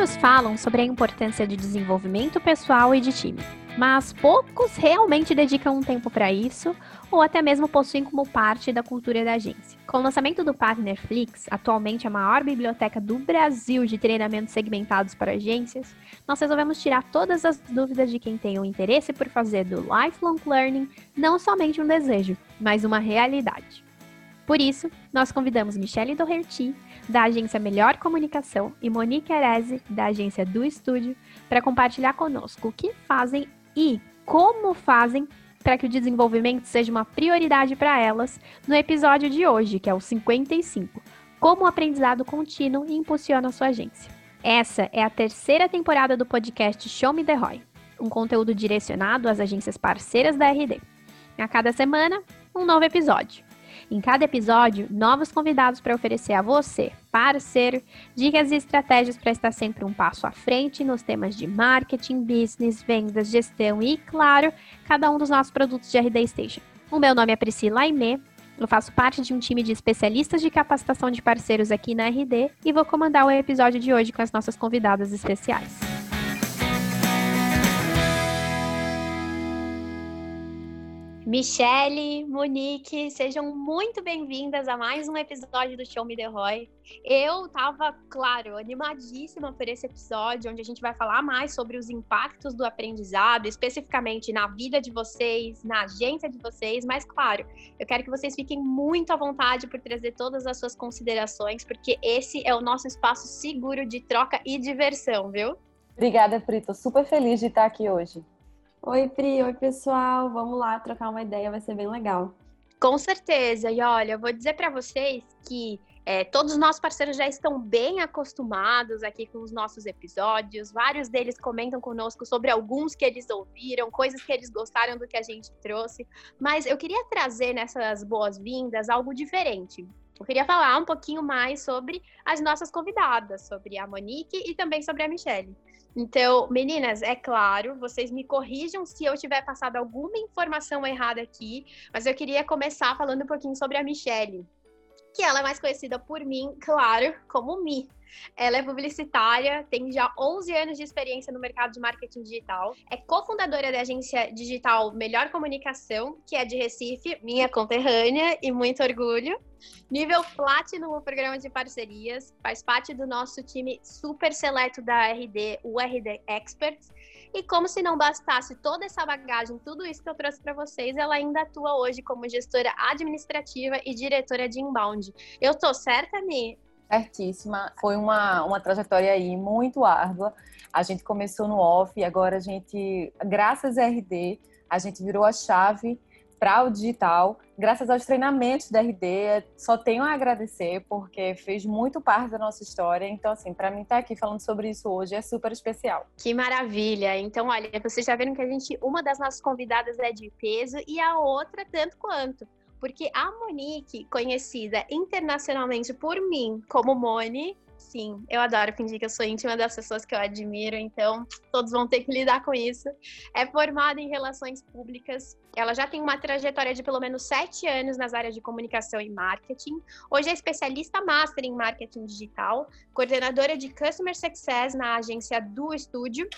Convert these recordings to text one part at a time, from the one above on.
Muitos falam sobre a importância de desenvolvimento pessoal e de time, mas poucos realmente dedicam um tempo para isso ou até mesmo possuem como parte da cultura da agência. Com o lançamento do Partnerflix, atualmente a maior biblioteca do Brasil de treinamentos segmentados para agências, nós resolvemos tirar todas as dúvidas de quem tem o interesse por fazer do lifelong learning não somente um desejo, mas uma realidade. Por isso, nós convidamos Michelle Doherty, da agência Melhor Comunicação, e Monique Arese, da agência Do Estúdio, para compartilhar conosco o que fazem e como fazem para que o desenvolvimento seja uma prioridade para elas no episódio de hoje, que é o 55, Como o aprendizado contínuo impulsiona a sua agência. Essa é a terceira temporada do podcast Show Me The Roy, um conteúdo direcionado às agências parceiras da RD. A cada semana, um novo episódio. Em cada episódio, novos convidados para oferecer a você, parceiro, dicas e estratégias para estar sempre um passo à frente nos temas de marketing, business, vendas, gestão e, claro, cada um dos nossos produtos de RD Station. O meu nome é Priscila Aimee, eu faço parte de um time de especialistas de capacitação de parceiros aqui na RD e vou comandar o episódio de hoje com as nossas convidadas especiais. Michele, Monique, sejam muito bem-vindas a mais um episódio do Show Me The Roy. Eu tava, claro, animadíssima por esse episódio, onde a gente vai falar mais sobre os impactos do aprendizado, especificamente na vida de vocês, na agência de vocês, mas, claro, eu quero que vocês fiquem muito à vontade por trazer todas as suas considerações, porque esse é o nosso espaço seguro de troca e diversão, viu? Obrigada, Pri, super feliz de estar aqui hoje. Oi, Pri, oi, pessoal. Vamos lá trocar uma ideia, vai ser bem legal. Com certeza. E olha, eu vou dizer para vocês que é, todos os nossos parceiros já estão bem acostumados aqui com os nossos episódios. Vários deles comentam conosco sobre alguns que eles ouviram, coisas que eles gostaram do que a gente trouxe. Mas eu queria trazer nessas boas-vindas algo diferente. Eu queria falar um pouquinho mais sobre as nossas convidadas, sobre a Monique e também sobre a Michelle. Então, meninas, é claro, vocês me corrijam se eu tiver passado alguma informação errada aqui, mas eu queria começar falando um pouquinho sobre a Michelle, que ela é mais conhecida por mim, claro, como Mi. Ela é publicitária, tem já 11 anos de experiência no mercado de marketing digital. É cofundadora da agência digital Melhor Comunicação, que é de Recife, minha conterrânea e muito orgulho. Nível Platinum no programa de parcerias, faz parte do nosso time super seleto da RD, o RD Experts. E como se não bastasse toda essa bagagem, tudo isso que eu trouxe para vocês, ela ainda atua hoje como gestora administrativa e diretora de inbound. Eu tô certa, Mi? Certíssima. Foi uma, uma trajetória aí muito árdua. A gente começou no off e agora a gente, graças à RD, a gente virou a chave para o digital, graças aos treinamentos da RD, só tenho a agradecer porque fez muito parte da nossa história. Então, assim, para mim estar tá aqui falando sobre isso hoje é super especial. Que maravilha! Então, olha, vocês já viram que a gente, uma das nossas convidadas é de peso e a outra tanto quanto. Porque a Monique, conhecida internacionalmente por mim como Moni, sim, eu adoro fingir que eu sou íntima das pessoas que eu admiro, então todos vão ter que lidar com isso. É formada em relações públicas. Ela já tem uma trajetória de pelo menos sete anos nas áreas de comunicação e marketing. Hoje é especialista master em marketing digital, coordenadora de Customer Success na agência do Estúdio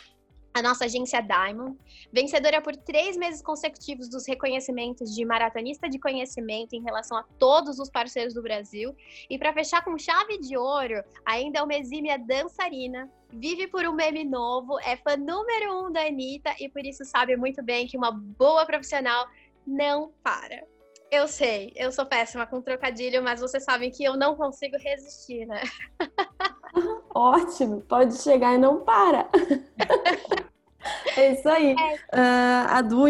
a nossa agência Diamond, vencedora por três meses consecutivos dos reconhecimentos de maratonista de conhecimento em relação a todos os parceiros do Brasil. E para fechar com chave de ouro, ainda é uma exímia dançarina, vive por um meme novo, é fã número um da Anitta e por isso sabe muito bem que uma boa profissional não para. Eu sei, eu sou péssima com trocadilho, mas vocês sabem que eu não consigo resistir, né? Ótimo, pode chegar e não para. É isso aí. É. Uh, a Du uh,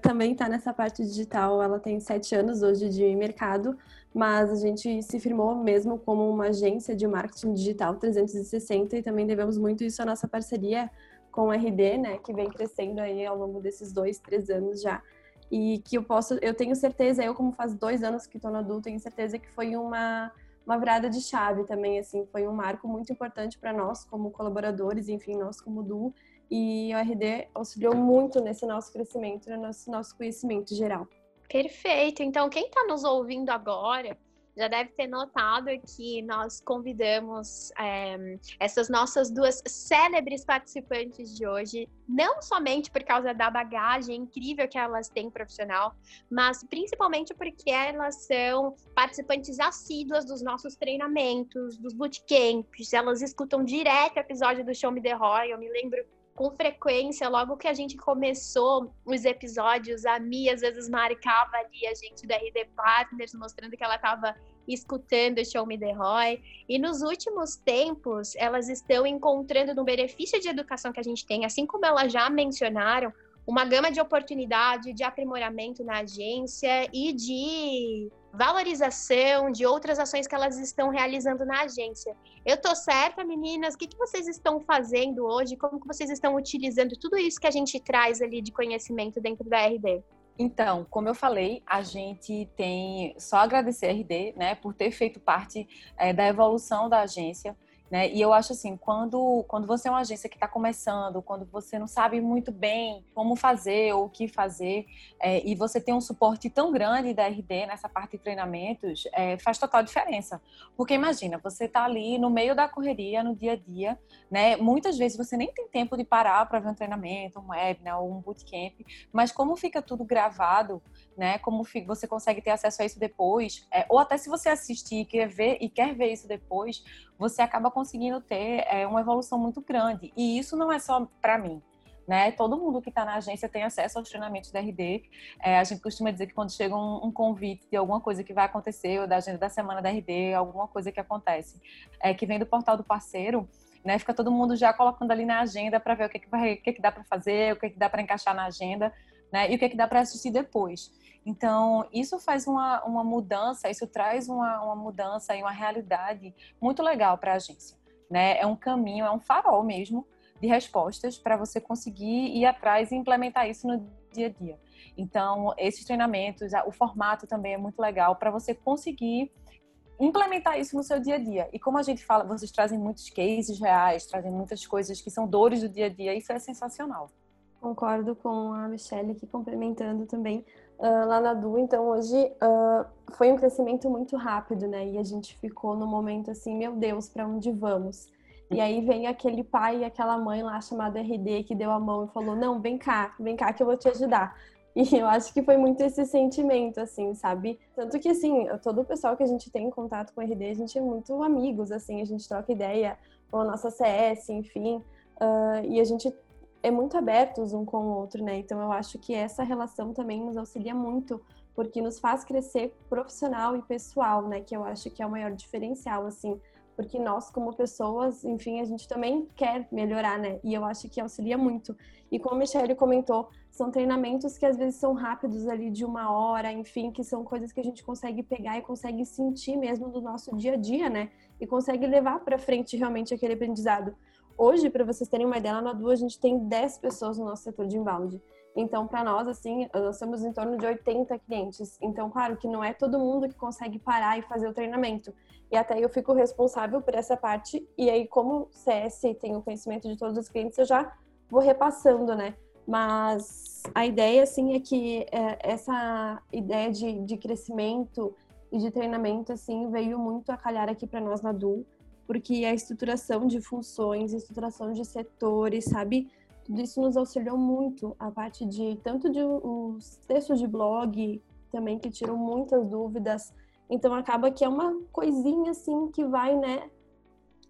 também está nessa parte digital. Ela tem sete anos hoje de mercado, mas a gente se firmou mesmo como uma agência de marketing digital 360 e também devemos muito isso à nossa parceria com o RD, né, que vem crescendo aí ao longo desses dois, três anos já. E que eu posso, eu tenho certeza, eu como faz dois anos que estou no adulto, tenho certeza que foi uma uma virada de chave também, assim, foi um marco muito importante para nós como colaboradores, enfim, nós como Du, e o RD auxiliou muito nesse nosso crescimento, no nosso, nosso conhecimento geral. Perfeito. Então, quem está nos ouvindo agora já deve ter notado que nós convidamos é, essas nossas duas célebres participantes de hoje, não somente por causa da bagagem incrível que elas têm profissional, mas principalmente porque elas são participantes assíduas dos nossos treinamentos, dos bootcamps, elas escutam direto o episódio do Show Me The Roy, eu me lembro com frequência, logo que a gente começou os episódios, a Mi às vezes marcava ali a gente da RD Partners, mostrando que ela estava escutando o Show Me The Roy. E nos últimos tempos, elas estão encontrando no benefício de educação que a gente tem, assim como elas já mencionaram, uma gama de oportunidade de aprimoramento na agência e de valorização de outras ações que elas estão realizando na agência. Eu tô certa, meninas? O que, que vocês estão fazendo hoje? Como que vocês estão utilizando tudo isso que a gente traz ali de conhecimento dentro da RD? Então, como eu falei, a gente tem só agradecer a RD, né, por ter feito parte é, da evolução da agência. Né? E eu acho assim, quando, quando você é uma agência que está começando, quando você não sabe muito bem como fazer ou o que fazer, é, e você tem um suporte tão grande da RD nessa parte de treinamentos, é, faz total diferença. Porque imagina, você está ali no meio da correria, no dia a dia, né? Muitas vezes você nem tem tempo de parar para ver um treinamento, um webinar ou um bootcamp, mas como fica tudo gravado, né? Como você consegue ter acesso a isso depois, é, ou até se você assistir e quer ver, e quer ver isso depois, você acaba conseguindo ter é, uma evolução muito grande. E isso não é só para mim. Né? Todo mundo que está na agência tem acesso aos treinamentos da RD. É, a gente costuma dizer que quando chega um, um, convite de alguma coisa que vai acontecer, ou da agenda da semana da RD, alguma coisa que acontece, é, que vem do portal do parceiro, né? Fica todo mundo já colocando ali na agenda para ver o que, que, vai, o que, que dá para fazer, o que, que dá para encaixar na agenda, né? E o que, que dá para assistir depois. Então, isso faz uma, uma mudança, isso traz uma, uma mudança e uma realidade muito legal para a agência. Né? É um caminho, é um farol mesmo de respostas para você conseguir ir atrás e implementar isso no dia a dia. Então, esses treinamentos, o formato também é muito legal para você conseguir implementar isso no seu dia a dia. E como a gente fala, vocês trazem muitos cases reais, trazem muitas coisas que são dores do dia a dia, isso é sensacional. Concordo com a Michelle aqui, complementando também uh, lá na Du. Então, hoje uh, foi um crescimento muito rápido, né? E a gente ficou no momento assim, meu Deus, para onde vamos? E aí vem aquele pai e aquela mãe lá chamada RD que deu a mão e falou: Não, vem cá, vem cá que eu vou te ajudar. E eu acho que foi muito esse sentimento, assim, sabe? Tanto que, assim, todo o pessoal que a gente tem em contato com o RD, a gente é muito amigos, assim, a gente troca ideia com a nossa CS, enfim. Uh, e a gente é muito abertos um com o outro, né? Então eu acho que essa relação também nos auxilia muito, porque nos faz crescer profissional e pessoal, né? Que eu acho que é o maior diferencial, assim, porque nós como pessoas, enfim, a gente também quer melhorar, né? E eu acho que auxilia muito. E como a Michelle comentou, são treinamentos que às vezes são rápidos ali de uma hora, enfim, que são coisas que a gente consegue pegar e consegue sentir mesmo do nosso dia a dia, né? E consegue levar para frente realmente aquele aprendizado. Hoje, para vocês terem uma ideia, lá na Du a gente tem 10 pessoas no nosso setor de inbound. Então, para nós, assim, nós temos em torno de 80 clientes. Então, claro que não é todo mundo que consegue parar e fazer o treinamento. E até eu fico responsável por essa parte. E aí, como CS tem o conhecimento de todos os clientes, eu já vou repassando, né? Mas a ideia, assim, é que é, essa ideia de, de crescimento e de treinamento, assim, veio muito a calhar aqui para nós na Du porque a estruturação de funções, estruturação de setores, sabe? Tudo isso nos auxiliou muito, a parte de tanto de os textos de blog também que tiram muitas dúvidas. Então acaba que é uma coisinha assim que vai, né,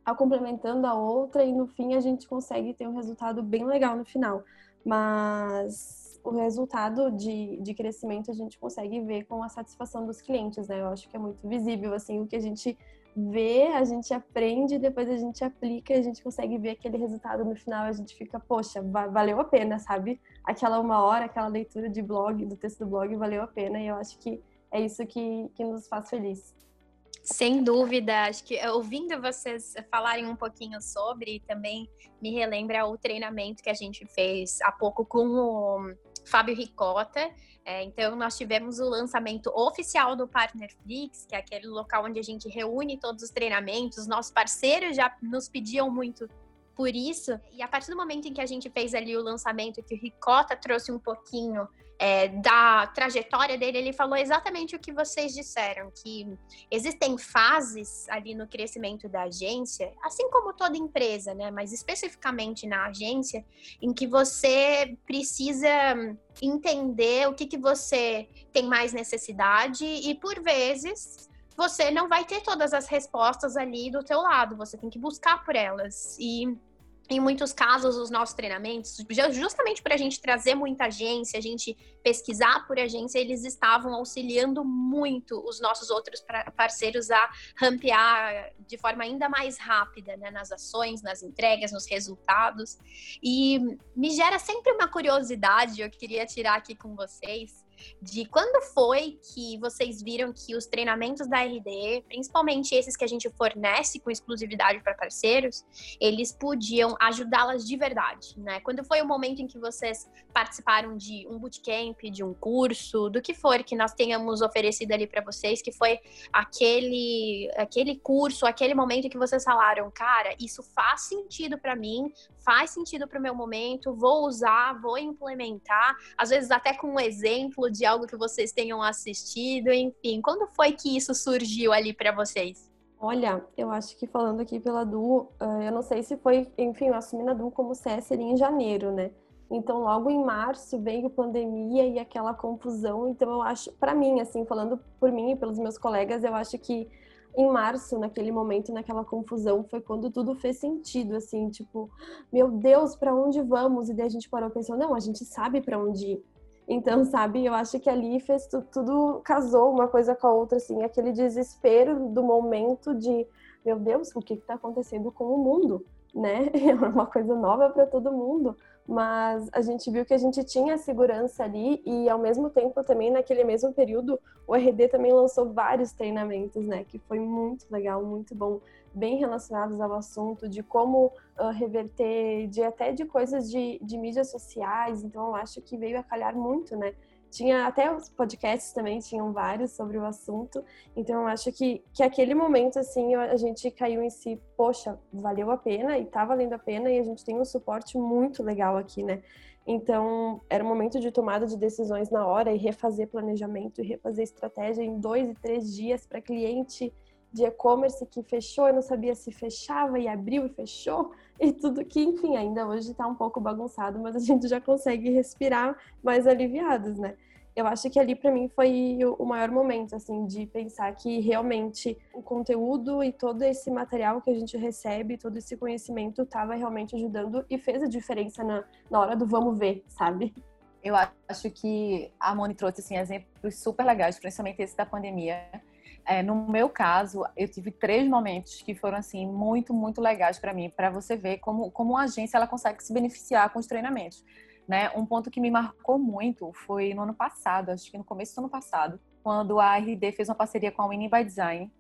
a complementando a outra e no fim a gente consegue ter um resultado bem legal no final. Mas o resultado de, de crescimento a gente consegue ver com a satisfação dos clientes, né? Eu acho que é muito visível, assim, o que a gente vê, a gente aprende, depois a gente aplica e a gente consegue ver aquele resultado no final. A gente fica, poxa, valeu a pena, sabe? Aquela uma hora, aquela leitura de blog, do texto do blog, valeu a pena. E eu acho que é isso que, que nos faz feliz. Sem dúvida, acho que ouvindo vocês falarem um pouquinho sobre, também me relembra o treinamento que a gente fez há pouco com o Fábio Ricota. É, então, nós tivemos o lançamento oficial do Partnerflix, que é aquele local onde a gente reúne todos os treinamentos. Nossos parceiros já nos pediam muito por isso. E a partir do momento em que a gente fez ali o lançamento, que o Ricota trouxe um pouquinho é, da trajetória dele, ele falou exatamente o que vocês disseram, que existem fases ali no crescimento da agência, assim como toda empresa, né? Mas especificamente na agência, em que você precisa entender o que, que você tem mais necessidade e, por vezes, você não vai ter todas as respostas ali do teu lado, você tem que buscar por elas. E em muitos casos, os nossos treinamentos, justamente para a gente trazer muita agência, a gente pesquisar por agência, eles estavam auxiliando muito os nossos outros parceiros a rampear de forma ainda mais rápida né, nas ações, nas entregas, nos resultados. E me gera sempre uma curiosidade, eu queria tirar aqui com vocês de quando foi que vocês viram que os treinamentos da RD, principalmente esses que a gente fornece com exclusividade para parceiros, eles podiam ajudá-las de verdade, né? Quando foi o momento em que vocês participaram de um bootcamp, de um curso, do que for que nós tenhamos oferecido ali para vocês, que foi aquele aquele curso, aquele momento em que vocês falaram, cara, isso faz sentido para mim, faz sentido para o meu momento, vou usar, vou implementar, às vezes até com um exemplo de algo que vocês tenham assistido, enfim, quando foi que isso surgiu ali para vocês? Olha, eu acho que falando aqui pela Du, eu não sei se foi, enfim, eu assumi na Du como CS seria em janeiro, né? Então, logo em março veio pandemia e aquela confusão. Então, eu acho, para mim, assim, falando por mim e pelos meus colegas, eu acho que em março, naquele momento, naquela confusão, foi quando tudo fez sentido, assim, tipo, meu Deus, para onde vamos? E daí a gente parou pensando, não, a gente sabe para onde ir. Então, sabe, eu acho que ali fez tudo, tudo casou uma coisa com a outra, assim, aquele desespero do momento de, meu Deus, o que está acontecendo com o mundo, né? É uma coisa nova para todo mundo mas a gente viu que a gente tinha segurança ali e ao mesmo tempo também naquele mesmo período o RD também lançou vários treinamentos, né, que foi muito legal, muito bom, bem relacionados ao assunto de como reverter, de até de coisas de, de mídias sociais, então eu acho que veio a calhar muito, né, tinha até os podcasts também, tinham vários sobre o assunto. Então eu acho que, que aquele momento, assim, a gente caiu em si, poxa, valeu a pena e tá valendo a pena e a gente tem um suporte muito legal aqui, né? Então era um momento de tomada de decisões na hora e refazer planejamento e refazer estratégia em dois e três dias para cliente de e-commerce que fechou, eu não sabia se fechava e abriu e fechou, e tudo que, enfim, ainda hoje está um pouco bagunçado, mas a gente já consegue respirar mais aliviados, né? Eu acho que ali para mim foi o maior momento, assim, de pensar que realmente o conteúdo e todo esse material que a gente recebe, todo esse conhecimento estava realmente ajudando e fez a diferença na, na hora do vamos ver, sabe? Eu acho que a Moni trouxe assim, exemplos super legais, principalmente esse da pandemia, é, no meu caso, eu tive três momentos que foram assim muito, muito legais para mim, para você ver como, como uma agência ela consegue se beneficiar com os treinamentos. Né? Um ponto que me marcou muito foi no ano passado, acho que no começo do ano passado, quando a RD fez uma parceria com a Winning by Design.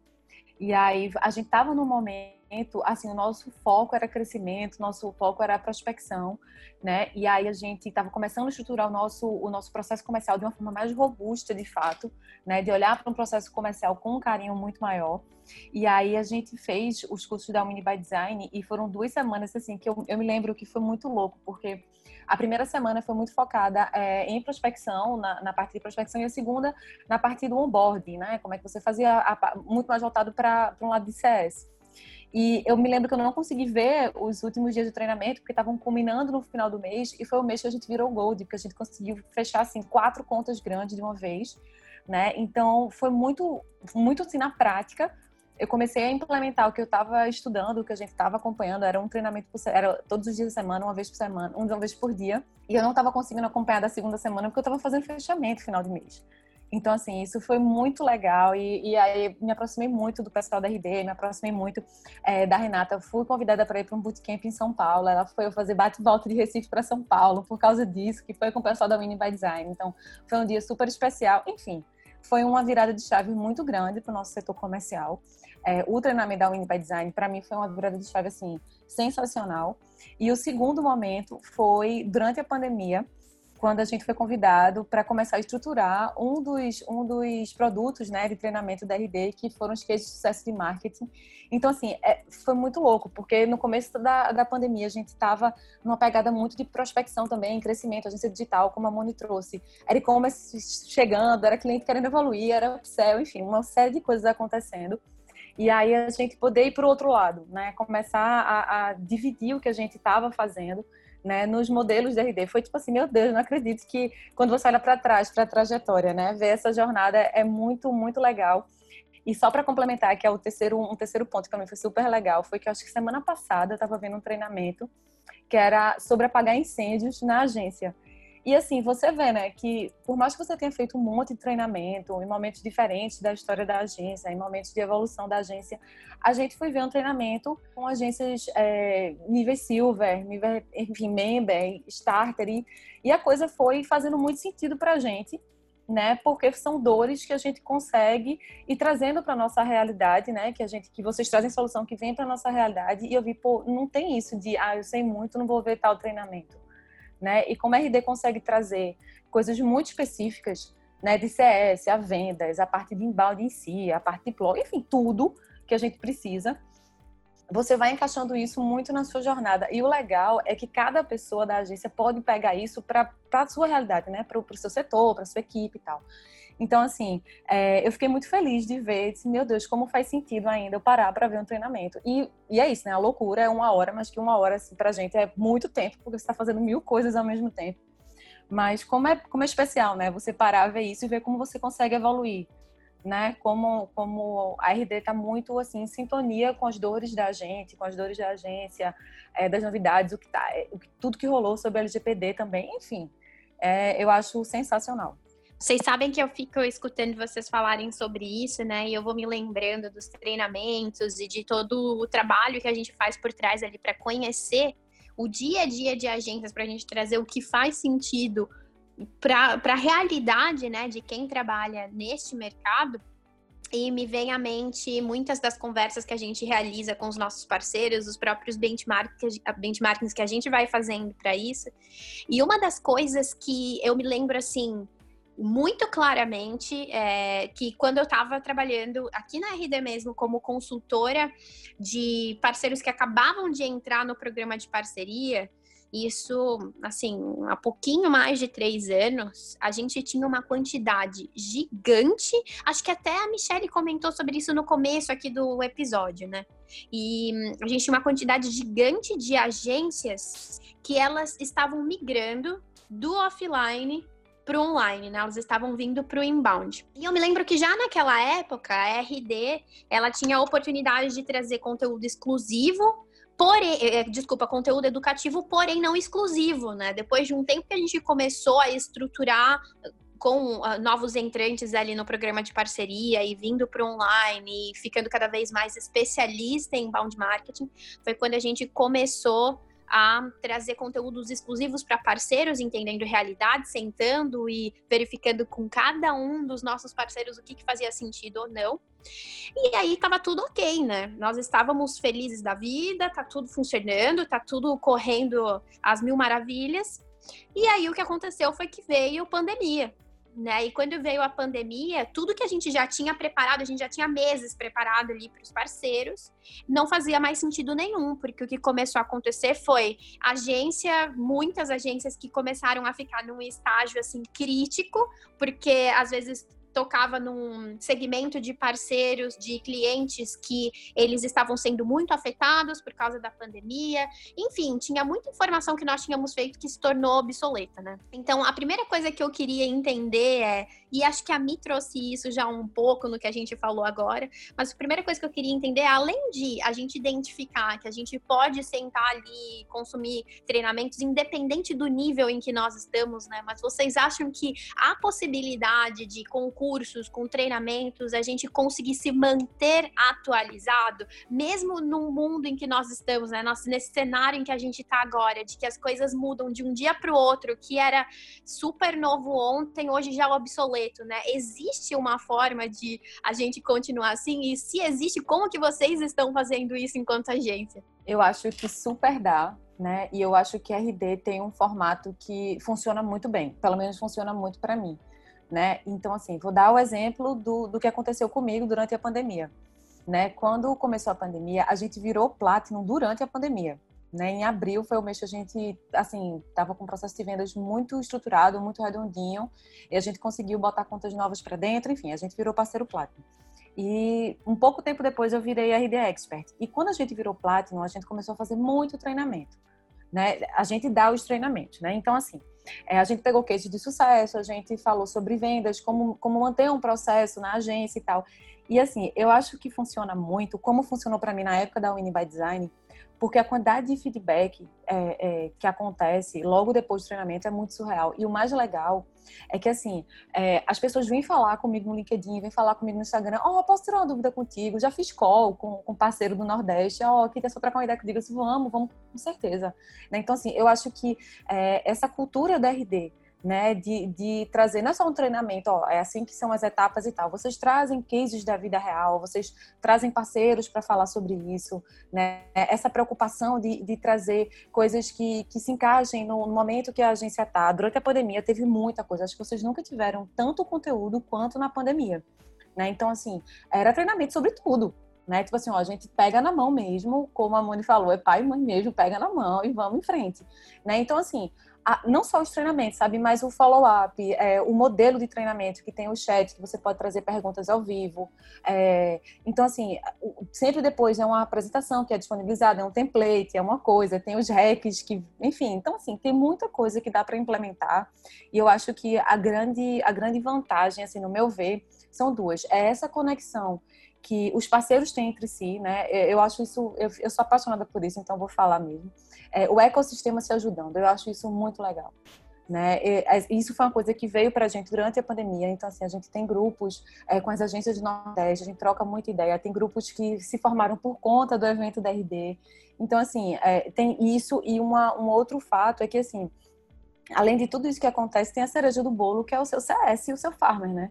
E aí a gente estava num momento assim, o nosso foco era crescimento, nosso foco era prospecção, né? E aí a gente estava começando a estruturar o nosso, o nosso processo comercial de uma forma mais robusta, de fato, né? De olhar para um processo comercial com um carinho muito maior. E aí a gente fez os cursos da Mini by Design e foram duas semanas, assim, que eu, eu me lembro que foi muito louco, porque a primeira semana foi muito focada é, em prospecção, na, na, parte de prospecção, e a segunda na parte do onboarding, né? Como é que você fazia, a, muito mais voltado para um lado de CS. E eu me lembro que eu não consegui ver os últimos dias de treinamento, porque estavam culminando no final do mês, e foi o mês que a gente virou Gold, porque a gente conseguiu fechar, assim, quatro contas grandes de uma vez, né? Então, foi muito, muito assim, na prática, eu comecei a implementar o que eu estava estudando, o que a gente estava acompanhando, era um treinamento por, era todos os dias da semana, uma vez por semana, uma vez por dia, e eu não estava conseguindo acompanhar da segunda semana porque eu estava fazendo fechamento final de mês. Então, assim, isso foi muito legal e, e, aí me aproximei muito do pessoal da RD, me aproximei muito é, da Renata. Fui convidada para ir para um bootcamp em São Paulo. Ela foi fazer bate-volta de Recife para São Paulo por causa disso, que foi com o pessoal da Mini by Design. Então, foi um dia super especial. Enfim, foi uma virada de chave muito grande para o nosso setor comercial. É, o treinamento da Win by Design, para mim, foi uma virada de chave, assim, sensacional. E o segundo momento foi durante a pandemia, quando a gente foi convidado para começar a estruturar um dos, um dos produtos né, de treinamento da RD, que foram os cases de sucesso de marketing. Então, assim, é, foi muito louco, porque no começo da, da pandemia a gente estava numa pegada muito de prospecção também, crescimento, agência digital, como a Moni trouxe. Era e-commerce chegando, era cliente querendo evoluir, era upsell, enfim, uma série de coisas acontecendo. E aí a gente poder ir para o outro lado, né? Começar a, a dividir o que a gente estava fazendo né, nos modelos de RD. Foi tipo assim, meu Deus, não acredito que quando você olha para trás, para a trajetória, né, ver essa jornada é muito, muito legal. E só para complementar, que é o terceiro, um terceiro ponto que também foi super legal, foi que eu acho que semana passada eu estava vendo um treinamento que era sobre apagar incêndios na agência. E assim, você vê, né, que por mais que você tenha feito um monte de treinamento em momentos diferentes da história da agência, em momentos de evolução da agência, a gente foi ver um treinamento com agências é, nível silver, nível, enfim, member, starter, e, e a coisa foi fazendo muito sentido para a gente, né? Porque são dores que a gente consegue ir trazendo para nossa realidade, né? Que a gente, que vocês trazem solução que vem para nossa realidade. E eu vi, pô, não tem isso de, ah, eu sei muito, não vou ver tal treinamento né? E como a RD consegue trazer coisas muito específicas, né, de CS, a vendas, a parte de embalde em si, a parte de blog, enfim, tudo que a gente precisa, você vai encaixando isso muito na sua jornada. E o legal é que cada pessoa da agência pode pegar isso para a sua realidade, né? Para o seu setor, para sua equipe e tal. Então, assim, é, eu fiquei muito feliz de ver, disse, meu Deus, como faz sentido ainda eu parar para ver um treinamento. E, e é isso, né? A loucura é uma hora, mas que uma hora, assim, pra gente é muito tempo, porque você está fazendo mil coisas ao mesmo tempo. Mas como é, como é especial, né? Você parar, ver isso e ver como você consegue evoluir. Né? Como, como a RD está muito assim em sintonia com as dores da gente, com as dores da agência, é, das novidades, o que tá, é, tudo que rolou sobre a LGPD também, enfim, é, eu acho sensacional. Vocês sabem que eu fico escutando vocês falarem sobre isso, né? E eu vou me lembrando dos treinamentos e de todo o trabalho que a gente faz por trás ali para conhecer o dia a dia de agências, para a gente trazer o que faz sentido para a realidade, né, de quem trabalha neste mercado. E me vem à mente muitas das conversas que a gente realiza com os nossos parceiros, os próprios benchmarks, benchmarkings que a gente vai fazendo para isso. E uma das coisas que eu me lembro assim muito claramente é, que quando eu estava trabalhando aqui na RD mesmo como consultora de parceiros que acabavam de entrar no programa de parceria, isso, assim, há pouquinho mais de três anos, a gente tinha uma quantidade gigante. Acho que até a Michelle comentou sobre isso no começo aqui do episódio, né? E a gente tinha uma quantidade gigante de agências que elas estavam migrando do offline para o online, né? Elas estavam vindo para o inbound. E eu me lembro que já naquela época, a RD, ela tinha a oportunidade de trazer conteúdo exclusivo porém, é, desculpa, conteúdo educativo, porém não exclusivo, né? Depois de um tempo que a gente começou a estruturar com uh, novos entrantes ali no programa de parceria e vindo para online e ficando cada vez mais especialista em inbound marketing, foi quando a gente começou a trazer conteúdos exclusivos para parceiros, entendendo realidade, sentando e verificando com cada um dos nossos parceiros o que, que fazia sentido ou não. E aí estava tudo ok, né? Nós estávamos felizes da vida, tá tudo funcionando, tá tudo correndo às mil maravilhas. E aí o que aconteceu foi que veio pandemia né? E quando veio a pandemia, tudo que a gente já tinha preparado, a gente já tinha meses preparado ali para os parceiros, não fazia mais sentido nenhum, porque o que começou a acontecer foi agência, muitas agências que começaram a ficar num estágio assim crítico, porque às vezes tocava num segmento de parceiros, de clientes que eles estavam sendo muito afetados por causa da pandemia. Enfim, tinha muita informação que nós tínhamos feito que se tornou obsoleta, né? Então, a primeira coisa que eu queria entender é, e acho que a Mi trouxe isso já um pouco no que a gente falou agora, mas a primeira coisa que eu queria entender é, além de a gente identificar que a gente pode sentar ali, consumir treinamentos, independente do nível em que nós estamos, né? Mas vocês acham que há possibilidade de concurso cursos, com treinamentos, a gente conseguir se manter atualizado, mesmo num mundo em que nós estamos, né? Nós, nesse cenário em que a gente está agora, de que as coisas mudam de um dia para o outro, que era super novo ontem, hoje já é obsoleto, né? Existe uma forma de a gente continuar assim? E se existe, como que vocês estão fazendo isso enquanto agência? Eu acho que super dá né? E eu acho que RD tem um formato que funciona muito bem, pelo menos funciona muito para mim, né? Então, assim, vou dar o exemplo do, do que aconteceu comigo durante a pandemia, né? Quando começou a pandemia, a gente virou Platinum durante a pandemia. Né, em abril foi o mês que a gente, assim, estava com um processo de vendas muito estruturado, muito redondinho, e a gente conseguiu botar contas novas para dentro, enfim, a gente virou parceiro Platinum. E um pouco tempo depois eu virei RD Expert. E quando a gente virou Platinum, a gente começou a fazer muito treinamento. Né? A gente dá os treinamentos, né? Então, assim, é, a gente pegou case de sucesso, a gente falou sobre vendas, como, como manter um processo na agência e tal. E, assim, eu acho que funciona muito, como funcionou para mim na época da Winnie by Design, porque a quantidade de feedback é, é, que acontece logo depois do treinamento é muito surreal. E o mais legal é que, assim, é, as pessoas vêm falar comigo no LinkedIn, vêm falar comigo no Instagram, ó, oh, posso tirar uma dúvida contigo? Já fiz call com, com parceiro do Nordeste, ó, oh, queria só trocar uma ideia comigo, assim, vamos, vamos, com certeza. Né? Então, assim, eu acho que é, essa cultura da RD, né, de, de trazer, não é só um treinamento, ó, é assim que são as etapas e tal. Vocês trazem cases da vida real, vocês trazem parceiros para falar sobre isso, né? Essa preocupação de, de trazer coisas que, que se encaixem no, no momento que a agência está. Durante a pandemia teve muita coisa, acho que vocês nunca tiveram tanto conteúdo quanto na pandemia, né? Então, assim, era treinamento sobre tudo, né? Tipo assim, ó, a gente pega na mão mesmo, como a Moni falou, é pai e mãe mesmo, pega na mão e vamos em frente, né? Então, assim, não só os treinamentos, sabe, mas o follow-up, é, o modelo de treinamento que tem o chat, que você pode trazer perguntas ao vivo. É, então, assim, sempre depois é uma apresentação que é disponibilizada, é um template, é uma coisa, tem os hacks que, enfim, então assim, tem muita coisa que dá para implementar. E eu acho que a grande, a grande vantagem, assim, no meu ver, são duas. É essa conexão que os parceiros têm entre si, né? Eu acho isso, eu, eu sou apaixonada por isso, então vou falar mesmo. É, o ecossistema se ajudando, eu acho isso muito legal. Né? Isso foi uma coisa que veio para a gente durante a pandemia. Então, assim, a gente tem grupos é, com as agências de Nordeste, a gente troca muita ideia. Tem grupos que se formaram por conta do evento da RD. Então, assim, é, tem isso. E uma, um outro fato é que, assim, além de tudo isso que acontece, tem a cereja do bolo, que é o seu CS e o seu farmer, né?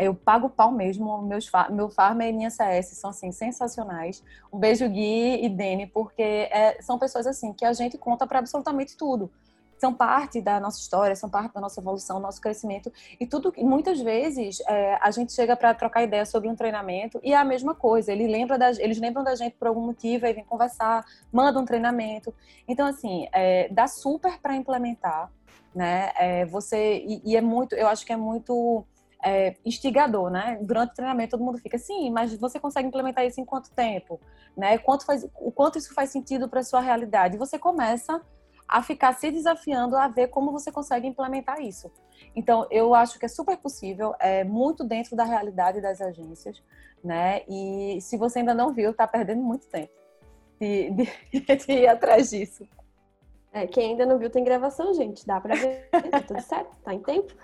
Eu pago pau mesmo. Meus, meu Farm e minha CS são assim sensacionais. Um beijo Gui e Dene, porque é, são pessoas assim que a gente conta para absolutamente tudo. São parte da nossa história, são parte da nossa evolução, nosso crescimento e tudo. Muitas vezes é, a gente chega para trocar ideia sobre um treinamento e é a mesma coisa. Ele lembra da, eles lembram da gente por algum motivo, aí vem conversar, manda um treinamento. Então assim, é, dá super para implementar, né? É, você e, e é muito, eu acho que é muito é, instigador, né? Durante o treinamento todo mundo fica, sim, mas você consegue implementar isso em quanto tempo, né? Quanto faz, o quanto isso faz sentido para sua realidade? E você começa a ficar se desafiando a ver como você consegue implementar isso. Então, eu acho que é super possível, é muito dentro da realidade das agências, né? E se você ainda não viu, tá perdendo muito tempo de, de, de ir atrás disso. É, quem ainda não viu tem gravação, gente. Dá pra ver. Tá tudo certo? Tá em tempo?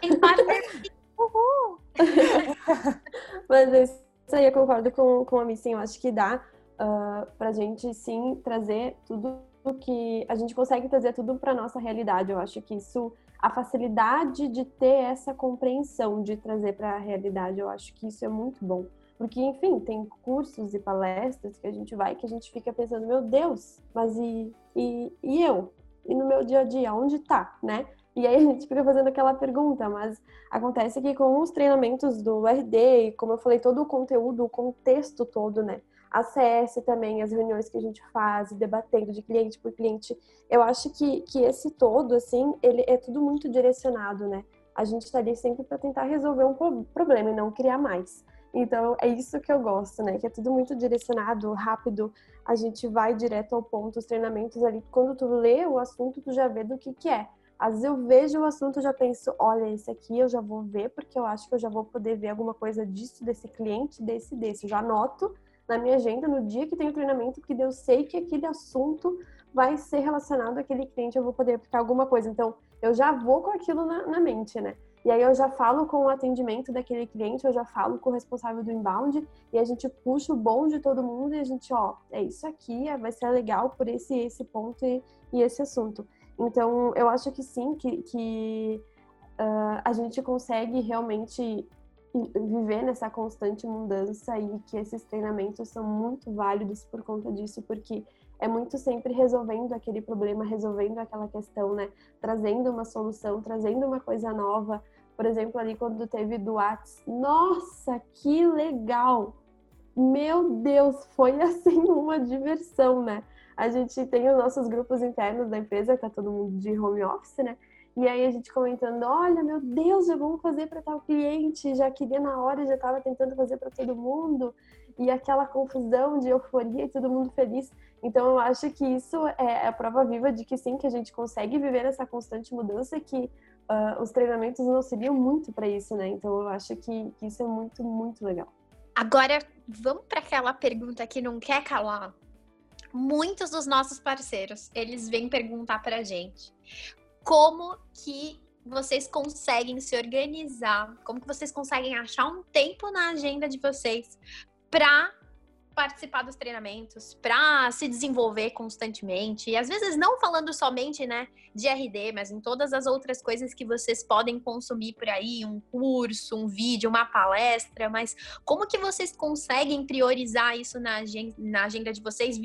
Uhul! Mas isso aí eu concordo com, com a Miss, eu acho que dá uh, pra gente sim trazer tudo que a gente consegue trazer tudo para nossa realidade. Eu acho que isso a facilidade de ter essa compreensão de trazer para a realidade, eu acho que isso é muito bom. Porque, enfim, tem cursos e palestras que a gente vai que a gente fica pensando, meu Deus, mas e, e, e eu? E no meu dia a dia, onde tá, né? E aí a gente fica fazendo aquela pergunta, mas acontece que com os treinamentos do RD, como eu falei, todo o conteúdo, o contexto todo, né? A CS também, as reuniões que a gente faz, debatendo de cliente por cliente, eu acho que, que esse todo, assim, ele é tudo muito direcionado, né? A gente está ali sempre para tentar resolver um problema e não criar mais. Então, é isso que eu gosto, né? Que é tudo muito direcionado, rápido, a gente vai direto ao ponto, os treinamentos ali, quando tu lê o assunto, tu já vê do que que é. Às vezes eu vejo o assunto e já penso, olha, esse aqui eu já vou ver, porque eu acho que eu já vou poder ver alguma coisa disso, desse cliente, desse, desse. Eu já anoto na minha agenda no dia que tem o treinamento, porque eu sei que aquele assunto vai ser relacionado àquele cliente, eu vou poder aplicar alguma coisa. Então, eu já vou com aquilo na, na mente, né? E aí eu já falo com o atendimento daquele cliente, eu já falo com o responsável do inbound e a gente puxa o bom de todo mundo e a gente, ó, é isso aqui, vai ser legal por esse esse ponto e, e esse assunto. Então, eu acho que sim, que, que uh, a gente consegue realmente viver nessa constante mudança e que esses treinamentos são muito válidos por conta disso, porque é muito sempre resolvendo aquele problema, resolvendo aquela questão, né? Trazendo uma solução, trazendo uma coisa nova. Por exemplo, ali quando teve do nossa, que legal! Meu Deus, foi assim uma diversão, né? A gente tem os nossos grupos internos da empresa, tá todo mundo de home office, né? E aí a gente comentando, olha, meu Deus, já vamos fazer para tal cliente, já queria na hora, já estava tentando fazer para todo mundo e aquela confusão de euforia e todo mundo feliz. Então eu acho que isso é a prova viva de que sim, que a gente consegue viver essa constante mudança que uh, os treinamentos nos auxiliam muito para isso, né? Então eu acho que, que isso é muito, muito legal. Agora, vamos para aquela pergunta que não quer calar. Muitos dos nossos parceiros, eles vêm perguntar para a gente como que vocês conseguem se organizar, como que vocês conseguem achar um tempo na agenda de vocês para participar dos treinamentos, para se desenvolver constantemente. E às vezes não falando somente, né, de RD, mas em todas as outras coisas que vocês podem consumir por aí, um curso, um vídeo, uma palestra, mas como que vocês conseguem priorizar isso na agenda, na agenda de vocês,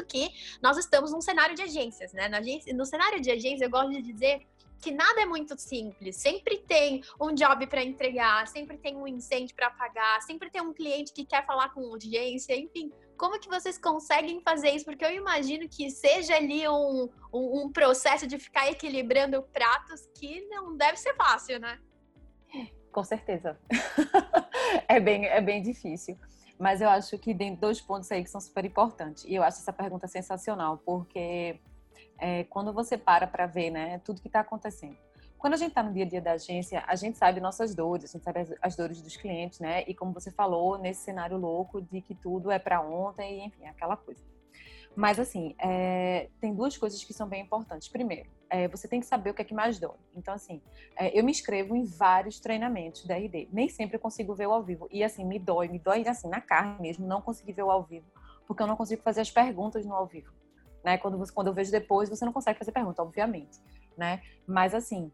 visto que nós estamos num cenário de agências, né? no cenário de agências, eu gosto de dizer que nada é muito simples. Sempre tem um job para entregar, sempre tem um incêndio para pagar, sempre tem um cliente que quer falar com audiência, enfim. Como que vocês conseguem fazer isso? Porque eu imagino que seja ali um, um, um processo de ficar equilibrando pratos que não deve ser fácil, né? Com certeza. é, bem, é bem difícil. Mas eu acho que tem dois pontos aí que são super importantes. E eu acho essa pergunta sensacional, porque é, quando você para para ver né, tudo que está acontecendo. Quando a gente está no dia a dia da agência, a gente sabe nossas dores, a gente sabe as, as, dores dos clientes, né? E como você falou, nesse cenário louco de que tudo é para ontem, enfim, aquela coisa. Mas, assim, é, tem duas coisas que são bem importantes. Primeiro, é, você tem que saber o que é que mais dói. Então, assim, é, eu me inscrevo em vários treinamentos da RD. Nem sempre eu consigo ver o ao vivo. E, assim, me dói, me dói, assim, na carne mesmo, não conseguir ver o ao vivo. Porque eu não consigo fazer as perguntas no ao vivo né? Quando, você, quando eu vejo depois, você não consegue fazer pergunta, obviamente, né? Mas assim,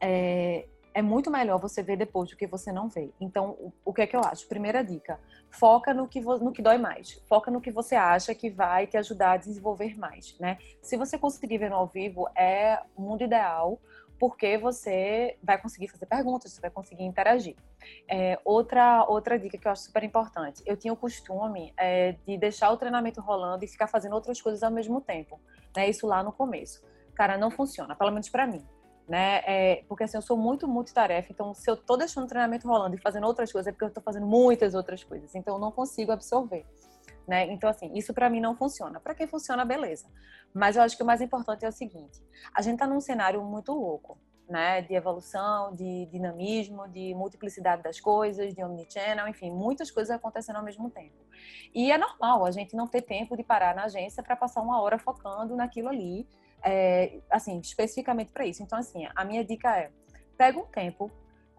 é, é muito melhor você ver depois do que você não vê. Então, o, que é que eu acho? Primeira dica: foca no que, no que dói mais. Foca no que você acha que vai te ajudar a desenvolver mais, né? Se você conseguir ver no ao vivo, é o mundo ideal porque você vai conseguir fazer perguntas, você vai conseguir interagir. É, outra, outra dica que eu acho super importante: eu tinha o costume é, de deixar o treinamento rolando e ficar fazendo outras coisas ao mesmo tempo. Né? Isso lá no começo. Cara, não funciona, pelo menos para mim. Né? É, porque assim, eu sou muito multitarefa, então se eu tô deixando o treinamento rolando e fazendo outras coisas, é porque eu tô fazendo muitas outras coisas, então eu não consigo absorver. Né? Então, assim, isso para mim não funciona. Para quem funciona, beleza. Mas eu acho que o mais importante é o seguinte: a gente está num cenário muito louco, né? De evolução, de dinamismo, de multiplicidade das coisas, de omnichannel, enfim, muitas coisas acontecendo ao mesmo tempo. E é normal a gente não ter tempo de parar na agência para passar uma hora focando naquilo ali, é, assim, especificamente para isso. Então, assim, a minha dica é: pega um tempo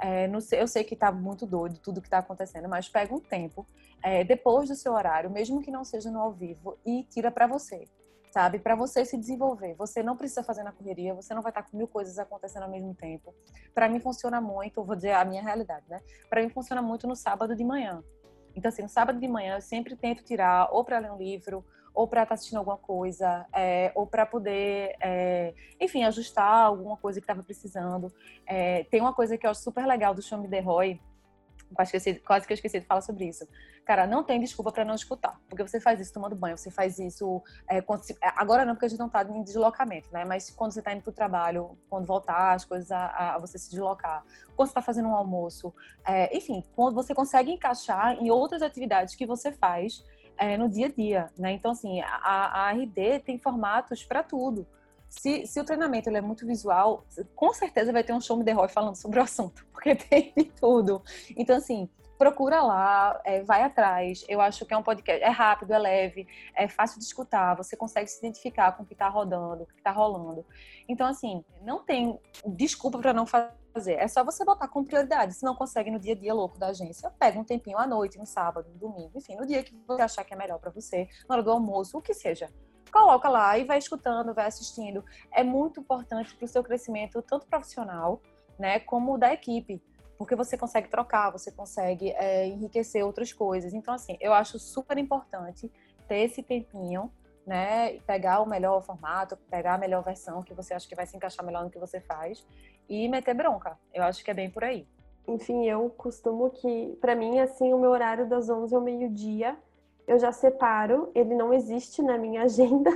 é, eu sei que está muito doido tudo que está acontecendo, mas pega um tempo é, depois do seu horário, mesmo que não seja no ao vivo, e tira para você, sabe? Para você se desenvolver. Você não precisa fazer na correria, você não vai estar tá com mil coisas acontecendo ao mesmo tempo. Para mim funciona muito, vou dizer a minha realidade, né? Para mim funciona muito no sábado de manhã. Então, assim, no sábado de manhã eu sempre tento tirar ou para ler um livro, ou para estar tá assistindo alguma coisa, é, ou para poder, é, enfim, ajustar alguma coisa que estava precisando. É, tem uma coisa que eu acho super legal do Show Me The Roy, quase que, quase que eu esqueci de falar sobre isso. Cara, não tem desculpa para não escutar, porque você faz isso tomando banho, você faz isso. É, se, é, agora não, porque a gente não está em deslocamento, né? Mas quando você está indo para o trabalho, quando voltar as coisas a, a você se deslocar, quando você está fazendo um almoço, é, enfim, quando você consegue encaixar em outras atividades que você faz é, no dia a dia, né? Então, assim, a, a RD tem formatos para tudo. Se, se, o treinamento é muito visual, com certeza vai ter um show me Roy falando sobre o assunto, porque tem de tudo. Então, assim, procura lá, é, vai atrás. Eu acho que é um podcast, é rápido, é leve, é fácil de escutar, você consegue se identificar com o que está rodando, o que está rolando. Então, assim, não tem desculpa para não fazer fazer. É só você botar com prioridade. Se não consegue no dia a dia louco da agência, pega um tempinho à noite, no sábado, no domingo, enfim, no dia que você achar que é melhor para você, na hora do almoço, o que seja. Coloca lá e vai escutando, vai assistindo. É muito importante para o seu crescimento, tanto profissional, né, como da equipe. Porque você consegue trocar, você consegue é, enriquecer outras coisas. Então, assim, eu acho super importante ter esse tempinho né? Pegar o melhor formato, pegar a melhor versão que você acha que vai se encaixar melhor no que você faz e meter bronca. Eu acho que é bem por aí. Enfim, eu costumo que, para mim, assim, o meu horário das 11 ao meio-dia, eu já separo, ele não existe na minha agenda.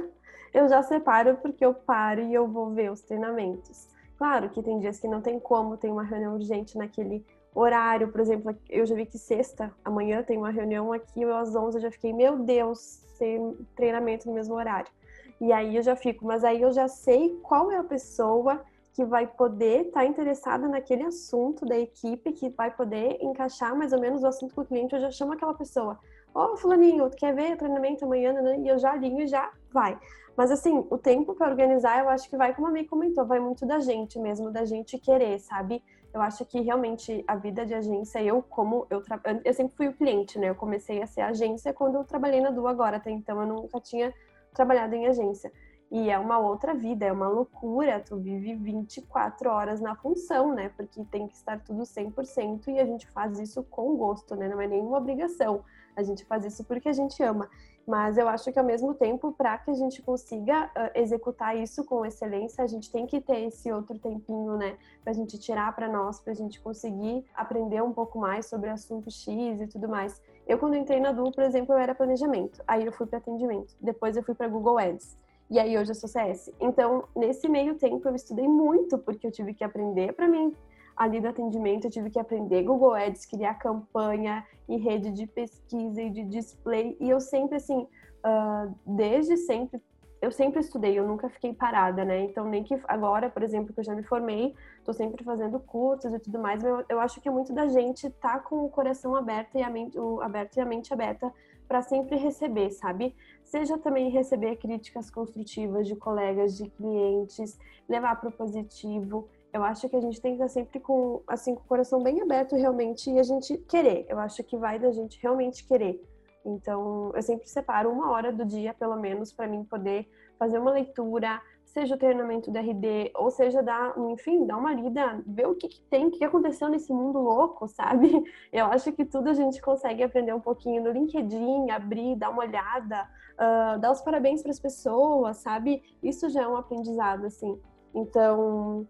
Eu já separo porque eu paro e eu vou ver os treinamentos. Claro que tem dias que não tem como, tem uma reunião urgente naquele horário, por exemplo, eu já vi que sexta, amanhã tem uma reunião aqui, eu às 11 eu já fiquei, meu Deus, sem treinamento no mesmo horário. E aí eu já fico, mas aí eu já sei qual é a pessoa que vai poder estar tá interessada naquele assunto da equipe, que vai poder encaixar mais ou menos o assunto com o cliente, eu já chamo aquela pessoa. Ó, oh, fulaninho, tu quer ver o treinamento amanhã? Né? E eu já ligo e já vai. Mas assim, o tempo para organizar, eu acho que vai, como a May comentou, vai muito da gente mesmo, da gente querer, sabe? Eu acho que realmente a vida de agência, eu como eu tra... eu sempre fui o cliente, né? Eu comecei a ser agência quando eu trabalhei na Du agora, até então eu nunca tinha trabalhado em agência. E é uma outra vida, é uma loucura, tu vive 24 horas na função, né? Porque tem que estar tudo 100% e a gente faz isso com gosto, né? Não é nenhuma obrigação. A gente faz isso porque a gente ama. Mas eu acho que ao mesmo tempo, para que a gente consiga executar isso com excelência, a gente tem que ter esse outro tempinho, né? Para a gente tirar para nós, para a gente conseguir aprender um pouco mais sobre assunto X e tudo mais. Eu, quando entrei na Du, por exemplo, eu era planejamento. Aí eu fui para atendimento. Depois eu fui para Google Ads. E aí hoje eu sou CS. Então, nesse meio tempo, eu estudei muito, porque eu tive que aprender para mim ali do atendimento eu tive que aprender Google Ads, criar campanha e rede de pesquisa e de display. E eu sempre, assim, uh, desde sempre, eu sempre estudei, eu nunca fiquei parada, né? Então, nem que agora, por exemplo, que eu já me formei, tô sempre fazendo cursos e tudo mais, eu, eu acho que muito da gente tá com o coração aberto e a mente, o, aberto e a mente aberta para sempre receber, sabe? Seja também receber críticas construtivas de colegas, de clientes, levar para o positivo eu acho que a gente tem que estar sempre com, assim, com o coração bem aberto realmente e a gente querer. Eu acho que vai da gente realmente querer. Então, eu sempre separo uma hora do dia, pelo menos, para mim poder fazer uma leitura, seja o treinamento da RD, ou seja, dar, enfim, dar uma lida, ver o que, que tem, o que aconteceu nesse mundo louco, sabe? Eu acho que tudo a gente consegue aprender um pouquinho no LinkedIn, abrir, dar uma olhada, uh, dar os parabéns para as pessoas, sabe? Isso já é um aprendizado, assim. Então,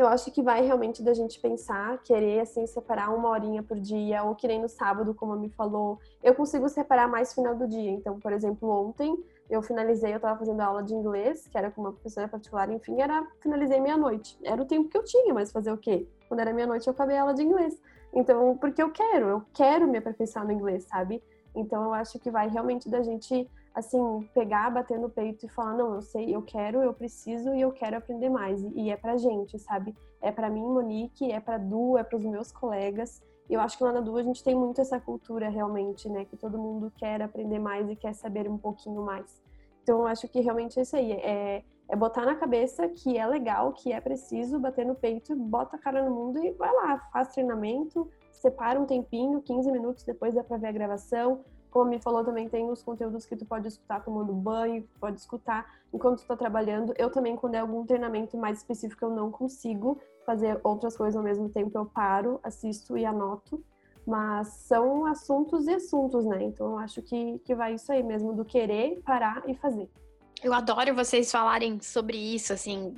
eu acho que vai realmente da gente pensar, querer assim separar uma horinha por dia, ou que nem no sábado, como me falou, eu consigo separar mais final do dia. Então, por exemplo, ontem eu finalizei, eu estava fazendo aula de inglês, que era com uma professora particular, enfim, era finalizei meia-noite. Era o tempo que eu tinha, mas fazer o quê? Quando era meia-noite eu acabei a aula de inglês. Então, porque eu quero, eu quero me aperfeiçoar no inglês, sabe? Então, eu acho que vai realmente da gente assim, pegar, bater no peito e falar, não, eu sei, eu quero, eu preciso e eu quero aprender mais. E, é pra gente, sabe? É pra mim, Monique, é pra Du, é pros meus colegas. Eu acho que lá na Du a gente tem muito essa cultura realmente, né? Que todo mundo quer aprender mais e quer saber um pouquinho mais. Então, eu acho que realmente é isso aí. É, é botar na cabeça que é legal, que é preciso, bater no peito, bota a cara no mundo e vai lá, faz treinamento, separa um tempinho, 15 minutos depois dá pra ver a gravação, como me falou, também tem os conteúdos que tu pode escutar tomando banho, pode escutar enquanto tu tá trabalhando. Eu também, quando é algum treinamento mais específico, eu não consigo fazer outras coisas ao mesmo tempo, eu paro, assisto e anoto. Mas são assuntos e assuntos, né? Então eu acho que, que vai isso aí mesmo, do querer, parar e fazer. Eu adoro vocês falarem sobre isso, assim,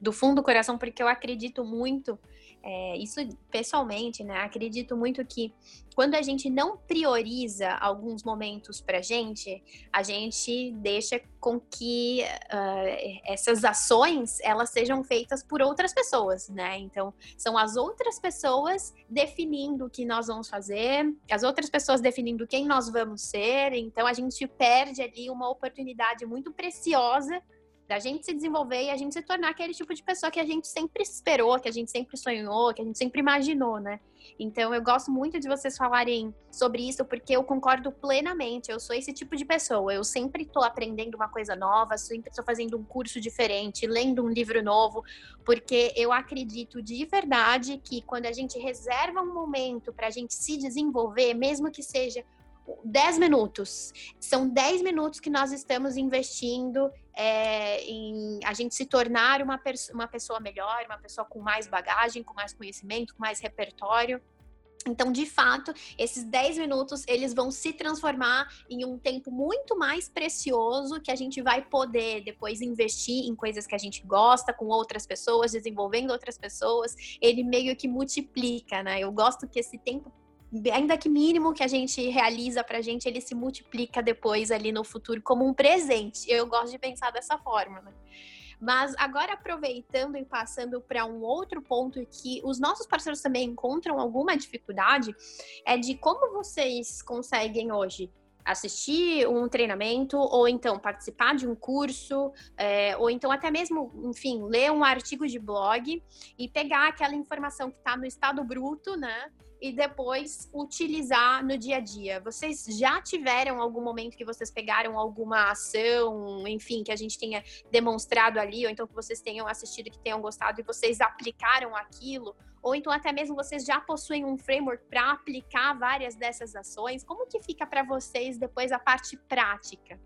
do fundo do coração, porque eu acredito muito é, isso pessoalmente, né? Acredito muito que quando a gente não prioriza alguns momentos pra gente, a gente deixa com que uh, essas ações elas sejam feitas por outras pessoas, né? Então, são as outras pessoas definindo o que nós vamos fazer, as outras pessoas definindo quem nós vamos ser, então a gente perde ali uma oportunidade muito preciosa da gente se desenvolver e a gente se tornar aquele tipo de pessoa que a gente sempre esperou, que a gente sempre sonhou, que a gente sempre imaginou, né? Então eu gosto muito de vocês falarem sobre isso porque eu concordo plenamente. Eu sou esse tipo de pessoa. Eu sempre estou aprendendo uma coisa nova, sempre estou fazendo um curso diferente, lendo um livro novo, porque eu acredito de verdade que quando a gente reserva um momento para a gente se desenvolver, mesmo que seja 10 minutos. São 10 minutos que nós estamos investindo é, em a gente se tornar uma, uma pessoa melhor, uma pessoa com mais bagagem, com mais conhecimento, com mais repertório. Então, de fato, esses 10 minutos eles vão se transformar em um tempo muito mais precioso que a gente vai poder depois investir em coisas que a gente gosta, com outras pessoas, desenvolvendo outras pessoas. Ele meio que multiplica, né? Eu gosto que esse tempo ainda que mínimo que a gente realiza pra gente, ele se multiplica depois ali no futuro como um presente. Eu gosto de pensar dessa forma, né? Mas agora aproveitando e passando para um outro ponto que os nossos parceiros também encontram alguma dificuldade, é de como vocês conseguem hoje assistir um treinamento, ou então participar de um curso, é, ou então até mesmo, enfim, ler um artigo de blog e pegar aquela informação que está no estado bruto, né? E depois utilizar no dia a dia. Vocês já tiveram algum momento que vocês pegaram alguma ação, enfim, que a gente tenha demonstrado ali, ou então que vocês tenham assistido, que tenham gostado e vocês aplicaram aquilo? Ou então até mesmo vocês já possuem um framework para aplicar várias dessas ações? Como que fica para vocês depois a parte prática?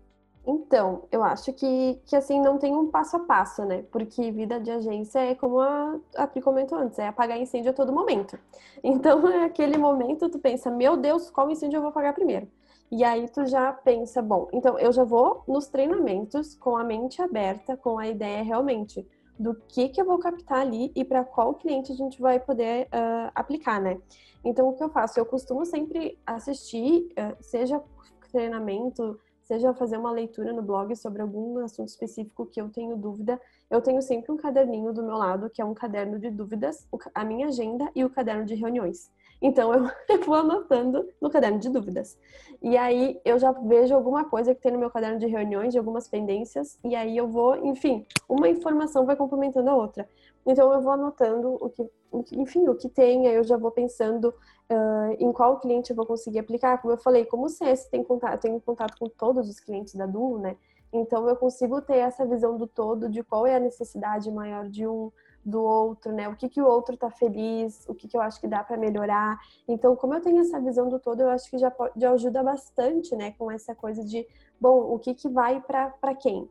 Então, eu acho que, que assim não tem um passo a passo, né? Porque vida de agência é como a, a Pri comentou antes, é apagar incêndio a todo momento. Então, é aquele momento tu pensa, meu Deus, qual incêndio eu vou apagar primeiro? E aí tu já pensa, bom, então eu já vou nos treinamentos com a mente aberta, com a ideia realmente do que que eu vou captar ali e para qual cliente a gente vai poder uh, aplicar, né? Então, o que eu faço? Eu costumo sempre assistir, uh, seja treinamento, seja fazer uma leitura no blog sobre algum assunto específico que eu tenho dúvida, eu tenho sempre um caderninho do meu lado, que é um caderno de dúvidas, a minha agenda e o caderno de reuniões. Então eu vou anotando no caderno de dúvidas. E aí eu já vejo alguma coisa que tem no meu caderno de reuniões, de algumas pendências, e aí eu vou, enfim, uma informação vai complementando a outra. Então eu vou anotando o que, enfim, o que tem, aí eu já vou pensando uh, em qual cliente eu vou conseguir aplicar. Como eu falei, como o CS tem contato, tenho contato com todos os clientes da Duo, né? Então eu consigo ter essa visão do todo de qual é a necessidade maior de um do outro, né? O que que o outro tá feliz, o que que eu acho que dá para melhorar. Então, como eu tenho essa visão do todo, eu acho que já, pode, já ajuda bastante, né, com essa coisa de, bom, o que que vai para quem?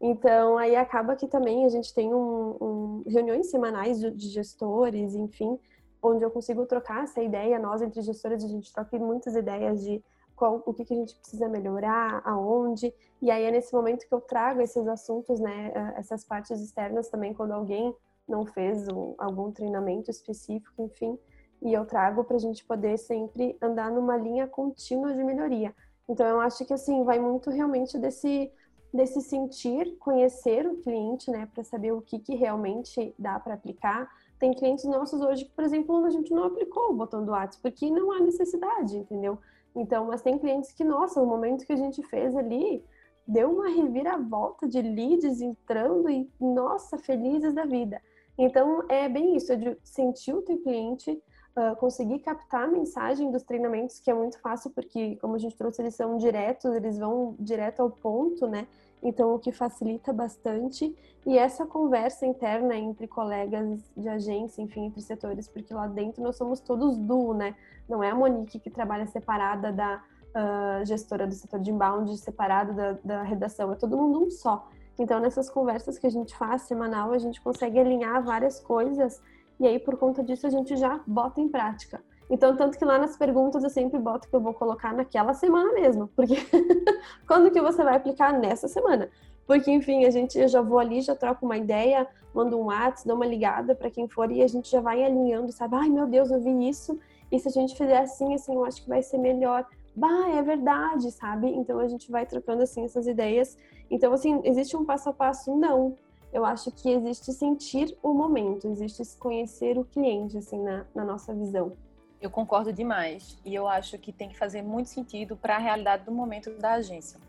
Então, aí acaba que também a gente tem um, um reuniões semanais de, de gestores, enfim, onde eu consigo trocar essa ideia. Nós, entre gestores, a gente troca muitas ideias de qual, o que, que a gente precisa melhorar, aonde. E aí é nesse momento que eu trago esses assuntos, né, essas partes externas também, quando alguém não fez um, algum treinamento específico, enfim, e eu trago para a gente poder sempre andar numa linha contínua de melhoria. Então eu acho que assim vai muito realmente desse desse sentir, conhecer o cliente, né, para saber o que, que realmente dá para aplicar, tem clientes nossos hoje que, por exemplo, a gente não aplicou o botão do WhatsApp porque não há necessidade, entendeu? Então, mas tem clientes que, nossa, no momento que a gente fez ali, deu uma reviravolta de leads entrando e, nossa, felizes da vida. Então, é bem isso, é de sentir o teu cliente, uh, conseguir captar a mensagem dos treinamentos, que é muito fácil, porque, como a gente trouxe, eles são diretos, eles vão direto ao ponto, né? Então o que facilita bastante. E essa conversa interna entre colegas de agência, enfim, entre setores, porque lá dentro nós somos todos duo, né? Não é a Monique que trabalha separada da uh, gestora do setor de inbound, separada da, da redação, é todo mundo um só. Então, nessas conversas que a gente faz semanal, a gente consegue alinhar várias coisas e aí, por conta disso, a gente já bota em prática. Então, tanto que lá nas perguntas eu sempre boto que eu vou colocar naquela semana mesmo, porque quando que você vai aplicar nessa semana? Porque, enfim, a gente eu já vou ali, já troco uma ideia, mando um WhatsApp, dou uma ligada para quem for e a gente já vai alinhando, sabe? Ai, meu Deus, eu vi isso, e se a gente fizer assim, assim, eu acho que vai ser melhor. Bah, é verdade, sabe? Então a gente vai trocando assim essas ideias. Então, assim, existe um passo a passo? Não. Eu acho que existe sentir o momento, existe conhecer o cliente, assim, na, na nossa visão. Eu concordo demais. E eu acho que tem que fazer muito sentido para a realidade do momento da agência.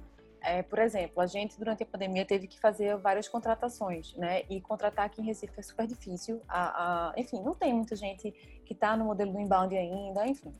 É, por exemplo, a gente durante a pandemia teve que fazer várias contratações, né? E contratar aqui em Recife é super difícil. A, a, enfim, não tem muita gente que está no modelo do inbound ainda, enfim.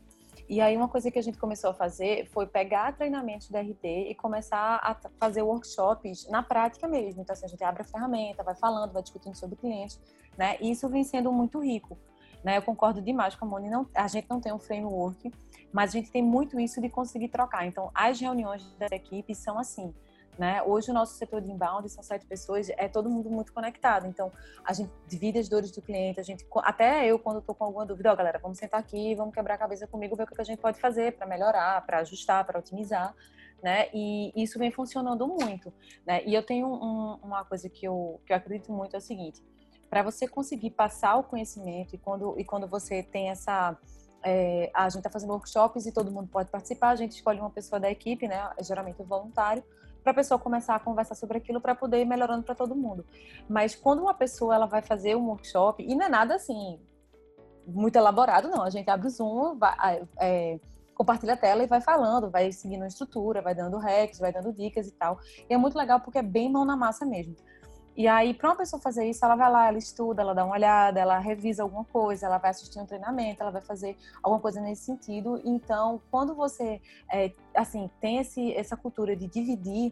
E aí uma coisa que a gente começou a fazer foi pegar treinamentos da RT e começar a fazer workshops na prática mesmo. Então, assim, a gente abre a ferramenta, vai falando, vai discutindo sobre o cliente, né? E isso vem sendo muito rico. Né? Eu concordo demais com a Moni, não, a gente não tem um framework, mas a gente tem muito isso de conseguir trocar. Então, as reuniões da equipe são assim, Né? Hoje o nosso setor de inbound são sete pessoas, é todo mundo muito conectado. Então a gente divide as dores do cliente, a gente até eu quando estou com alguma dúvida, ó, oh, galera, vamos sentar aqui, vamos quebrar a cabeça comigo, ver o que a gente pode fazer para melhorar, para ajustar, para otimizar. Né? E isso vem funcionando muito, né? E eu tenho um, uma coisa que eu, que eu acredito muito é o seguinte: para você conseguir passar o conhecimento e quando e quando você tem essa é, a gente está fazendo workshops e todo mundo pode participar, a gente escolhe uma pessoa da equipe, né? Geralmente voluntário, para a pessoa começar a conversar sobre aquilo para poder ir melhorando para todo mundo. Mas quando uma pessoa ela vai fazer um workshop, e não é nada assim muito elaborado, não. A gente abre o Zoom, vai, é, compartilha a tela e vai falando, vai seguindo a estrutura, vai dando hacks, vai dando dicas e tal. E é muito legal porque é bem mão na massa mesmo. E aí, para uma pessoa fazer isso, ela vai lá, ela estuda, ela dá uma olhada, ela revisa alguma coisa, ela vai assistir um treinamento, ela vai fazer alguma coisa nesse sentido. Então, quando você, é, assim, tem esse, essa cultura de dividir,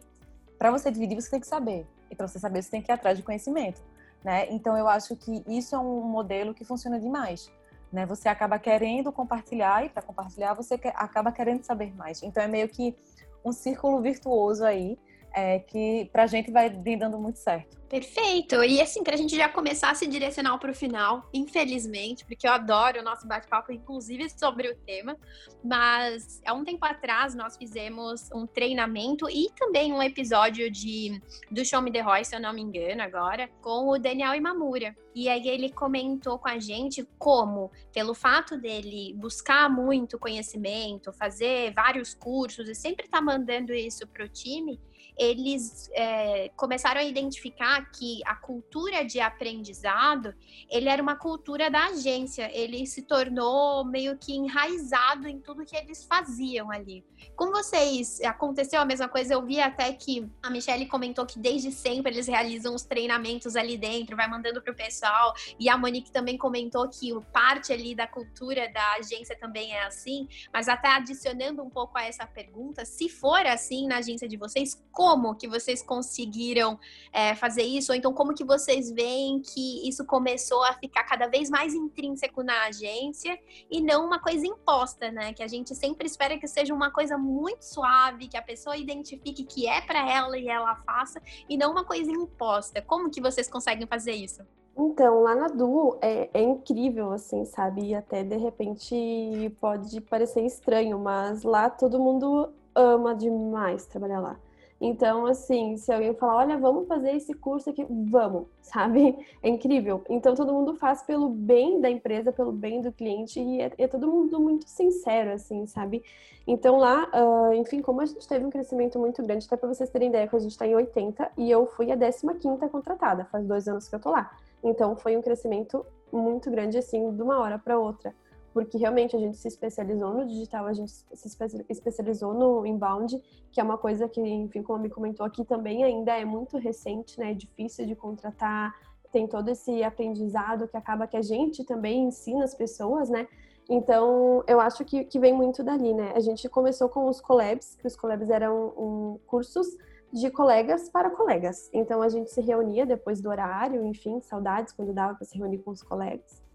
para você dividir, você tem que saber. E para você saber, você tem que ir atrás de conhecimento. Né? Então, eu acho que isso é um modelo que funciona demais. Né? Você acaba querendo compartilhar, e para compartilhar, você acaba querendo saber mais. Então, é meio que um círculo virtuoso aí é, que pra gente vai dando muito certo. Perfeito! E assim, pra gente já começar a se direcionar pro final, infelizmente, porque eu adoro o nosso bate-papo, inclusive sobre o tema, mas há um tempo atrás nós fizemos um treinamento e também um episódio de do Show Me The Roy, se eu não me engano agora, com o Daniel Imamura. E aí ele comentou com a gente como, pelo fato dele buscar muito conhecimento, fazer vários cursos e sempre estar tá mandando isso pro time, eles é, começaram a identificar que a cultura de aprendizado ele era uma cultura da agência, ele se tornou meio que enraizado em tudo que eles faziam ali. Com vocês, aconteceu a mesma coisa? Eu vi até que a Michelle comentou que desde sempre eles realizam os treinamentos ali dentro, vai mandando para o pessoal, e a Monique também comentou que parte ali da cultura da agência também é assim, mas até adicionando um pouco a essa pergunta, se for assim na agência de vocês, como que vocês conseguiram é, fazer isso? Ou então como que vocês veem que isso começou a ficar cada vez mais intrínseco na agência e não uma coisa imposta, né? Que a gente sempre espera que seja uma coisa muito suave, que a pessoa identifique que é para ela e ela faça, e não uma coisa imposta. Como que vocês conseguem fazer isso? Então, lá na Du é, é, incrível, assim, sabe? E até de repente pode parecer estranho, mas lá todo mundo ama demais trabalhar lá. Então, assim, se alguém falar, olha, vamos fazer esse curso aqui, vamos, sabe? É incrível. Então, todo mundo faz pelo bem da empresa, pelo bem do cliente, e é, é todo mundo muito sincero, assim, sabe? Então, lá, uh, enfim, como a gente teve um crescimento muito grande, até para vocês terem ideia, que a gente está em 80 e eu fui a 15 contratada, faz dois anos que eu tô lá. Então, foi um crescimento muito grande, assim, de uma hora para outra porque realmente a gente se especializou no digital, a gente se especializou no inbound, que é uma coisa que, enfim, como me comentou aqui também, ainda é muito recente, né? É difícil de contratar, tem todo esse aprendizado que acaba que a gente também ensina as pessoas, né? Então, eu acho que, que vem muito dali, né? A gente começou com os collabs, que os collabs eram um, cursos de colegas para colegas. Então, a gente se reunia depois do horário, enfim, saudades quando dava para se reunir com os colegas.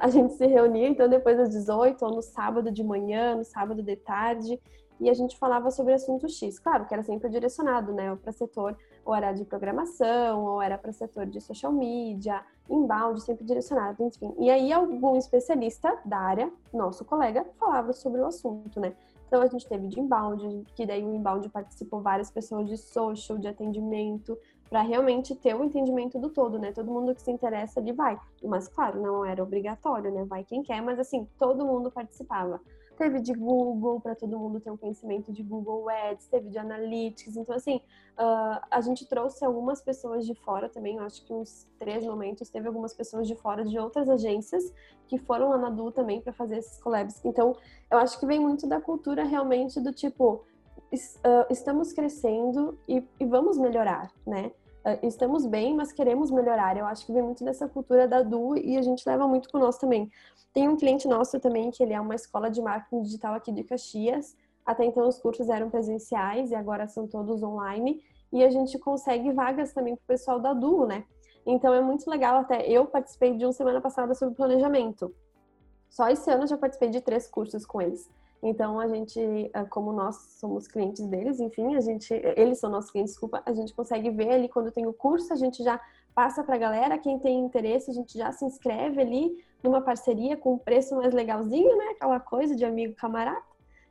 A gente se reunia, então, depois das 18, ou no sábado de manhã, no sábado de tarde, e a gente falava sobre assunto X. Claro que era sempre direcionado, né? Para setor, ou era de programação, ou era para setor de social media, inbound, sempre direcionado, enfim. E aí, algum especialista da área, nosso colega, falava sobre o assunto, né? Então, a gente teve de inbound, que daí o inbound participou várias pessoas de social, de atendimento, para realmente ter o entendimento do todo, né? Todo mundo que se interessa ali vai. Mas claro, não era obrigatório, né? Vai quem quer, mas assim, todo mundo participava. Teve de Google, para todo mundo ter um conhecimento de Google Ads, teve de Analytics. Então, assim, uh, a gente trouxe algumas pessoas de fora também, eu acho que uns três momentos, teve algumas pessoas de fora de outras agências que foram lá na Du também para fazer esses collabs. Então, eu acho que vem muito da cultura realmente do tipo, estamos crescendo e, e, vamos melhorar, né? Uh, estamos bem, mas queremos melhorar. Eu acho que vem muito dessa cultura da Du e a gente leva muito com nós também. Tem um cliente nosso também que ele é uma escola de marketing digital aqui de Caxias. Até então os cursos eram presenciais e agora são todos online. E a gente consegue vagas também para o pessoal da Du, né? Então é muito legal. Até eu participei de uma semana passada sobre planejamento. Só esse ano eu já participei de três cursos com eles. Então a gente, eh, como nós somos clientes deles, enfim, a gente, eles são nossos clientes, desculpa, a gente consegue ver ali quando tem o curso, a gente já passa para a galera, quem tem interesse, a gente já se inscreve ali numa parceria com um preço mais legalzinho, né? Aquela coisa de amigo camarada.